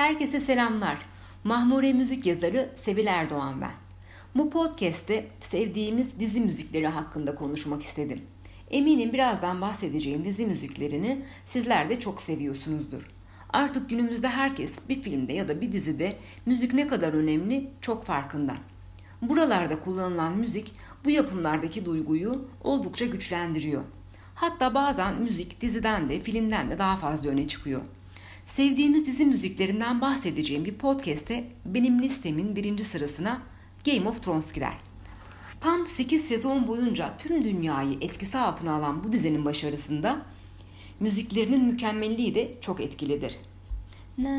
Herkese selamlar. Mahmure müzik yazarı Sevil Erdoğan ben. Bu podcast'te sevdiğimiz dizi müzikleri hakkında konuşmak istedim. Eminim birazdan bahsedeceğim dizi müziklerini sizler de çok seviyorsunuzdur. Artık günümüzde herkes bir filmde ya da bir dizide müzik ne kadar önemli çok farkında. Buralarda kullanılan müzik bu yapımlardaki duyguyu oldukça güçlendiriyor. Hatta bazen müzik diziden de filmden de daha fazla öne çıkıyor. Sevdiğimiz dizi müziklerinden bahsedeceğim bir podcast'te benim listemin birinci sırasına Game of Thrones girer. Tam 8 sezon boyunca tüm dünyayı etkisi altına alan bu dizinin başarısında müziklerinin mükemmelliği de çok etkilidir. Na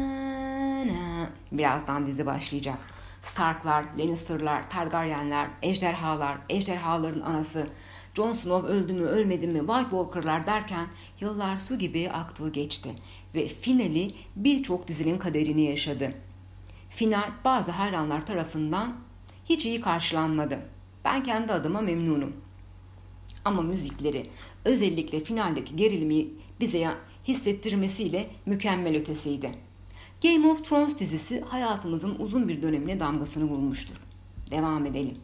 na birazdan dizi başlayacak. Starklar, Lannister'lar, Targaryenler, ejderhalar, ejderhaların anası, Jon Snow öldü mü ölmedi mi White Walker'lar derken yıllar su gibi aktı geçti ve finali birçok dizinin kaderini yaşadı. Final bazı hayranlar tarafından hiç iyi karşılanmadı. Ben kendi adıma memnunum. Ama müzikleri özellikle finaldeki gerilimi bize hissettirmesiyle mükemmel ötesiydi. Game of Thrones dizisi hayatımızın uzun bir dönemine damgasını vurmuştur. Devam edelim.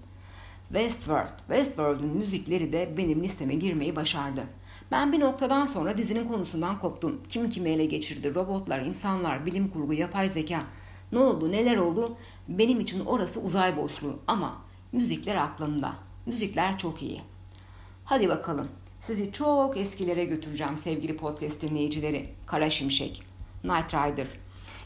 Westworld, Westworld'un müzikleri de benim listeme girmeyi başardı. Ben bir noktadan sonra dizinin konusundan koptum. Kim kimi ele geçirdi, robotlar, insanlar, bilim kurgu, yapay zeka. Ne oldu, neler oldu? Benim için orası uzay boşluğu ama müzikler aklımda. Müzikler çok iyi. Hadi bakalım. Sizi çok eskilere götüreceğim sevgili podcast dinleyicileri. Kara Şimşek, Night Rider,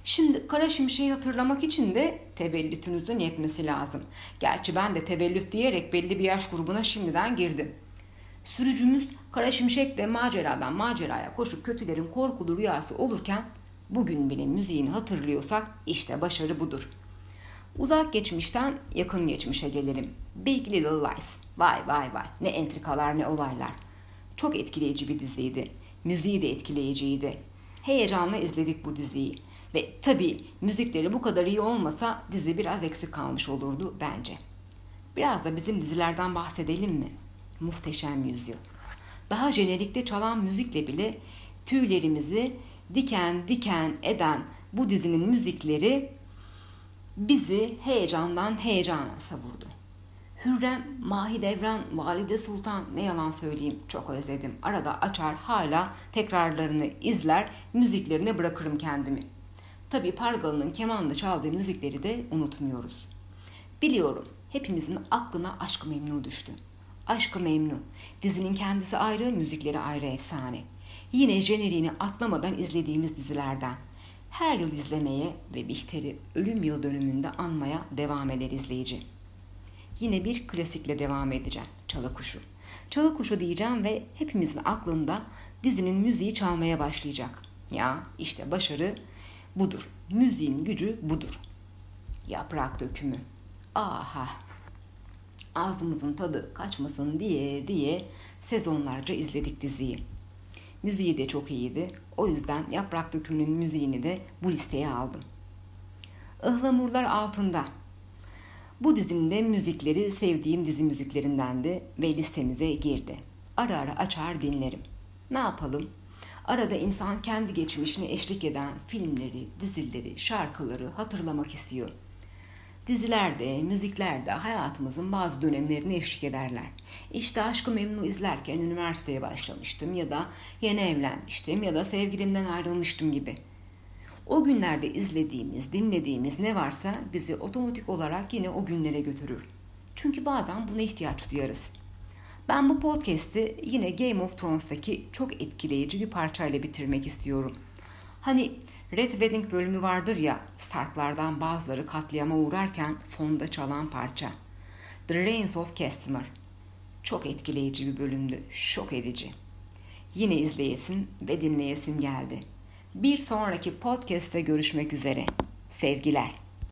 Şimdi Kara Şimşek'i hatırlamak için de tevellütünüzün yetmesi lazım. Gerçi ben de tevellüt diyerek belli bir yaş grubuna şimdiden girdim. Sürücümüz Kara Şimşek de maceradan maceraya koşup kötülerin korkulu rüyası olurken bugün bile müziğini hatırlıyorsak işte başarı budur. Uzak geçmişten yakın geçmişe gelelim. Big Little Lies. Vay vay vay ne entrikalar ne olaylar. Çok etkileyici bir diziydi. Müziği de etkileyiciydi. Heyecanla izledik bu diziyi. Ve tabii müzikleri bu kadar iyi olmasa dizi biraz eksik kalmış olurdu bence. Biraz da bizim dizilerden bahsedelim mi? Muhteşem Yüzyıl. Daha jenerikte çalan müzikle bile tüylerimizi diken diken eden bu dizinin müzikleri bizi heyecandan heyecana savurdu. Hürrem, Mahidevran, Valide Sultan ne yalan söyleyeyim çok özledim. Arada açar hala tekrarlarını izler, müziklerine bırakırım kendimi. Tabi Pargalı'nın kemanla çaldığı müzikleri de unutmuyoruz. Biliyorum hepimizin aklına Aşk-ı Memnu düştü. Aşk-ı Memnu. Dizinin kendisi ayrı, müzikleri ayrı efsane. Yine jeneriğini atlamadan izlediğimiz dizilerden. Her yıl izlemeye ve Bihter'i ölüm yıl dönümünde anmaya devam eder izleyici. Yine bir klasikle devam edeceğim. Çalı Kuşu. Çalı Kuşu diyeceğim ve hepimizin aklında dizinin müziği çalmaya başlayacak. Ya işte başarı budur. Müziğin gücü budur. Yaprak dökümü. Aha. Ağzımızın tadı kaçmasın diye diye sezonlarca izledik diziyi. Müziği de çok iyiydi. O yüzden Yaprak Dökümü'nün müziğini de bu listeye aldım. Ihlamurlar altında. Bu dizinin de müzikleri sevdiğim dizi müziklerindendi ve listemize girdi. Ara ara açar dinlerim. Ne yapalım? Arada insan kendi geçmişine eşlik eden filmleri, dizileri, şarkıları hatırlamak istiyor. Dizilerde, müziklerde hayatımızın bazı dönemlerini eşlik ederler. İşte Aşkı Memnu izlerken üniversiteye başlamıştım ya da yeni evlenmiştim ya da sevgilimden ayrılmıştım gibi. O günlerde izlediğimiz, dinlediğimiz ne varsa bizi otomatik olarak yine o günlere götürür. Çünkü bazen buna ihtiyaç duyarız. Ben bu podcast'i yine Game of Thrones'taki çok etkileyici bir parçayla bitirmek istiyorum. Hani Red Wedding bölümü vardır ya, Starklardan bazıları katliama uğrarken fonda çalan parça. The Reigns of Castamere. Çok etkileyici bir bölümdü, şok edici. Yine izleyesim ve dinleyesim geldi. Bir sonraki podcast'te görüşmek üzere. Sevgiler.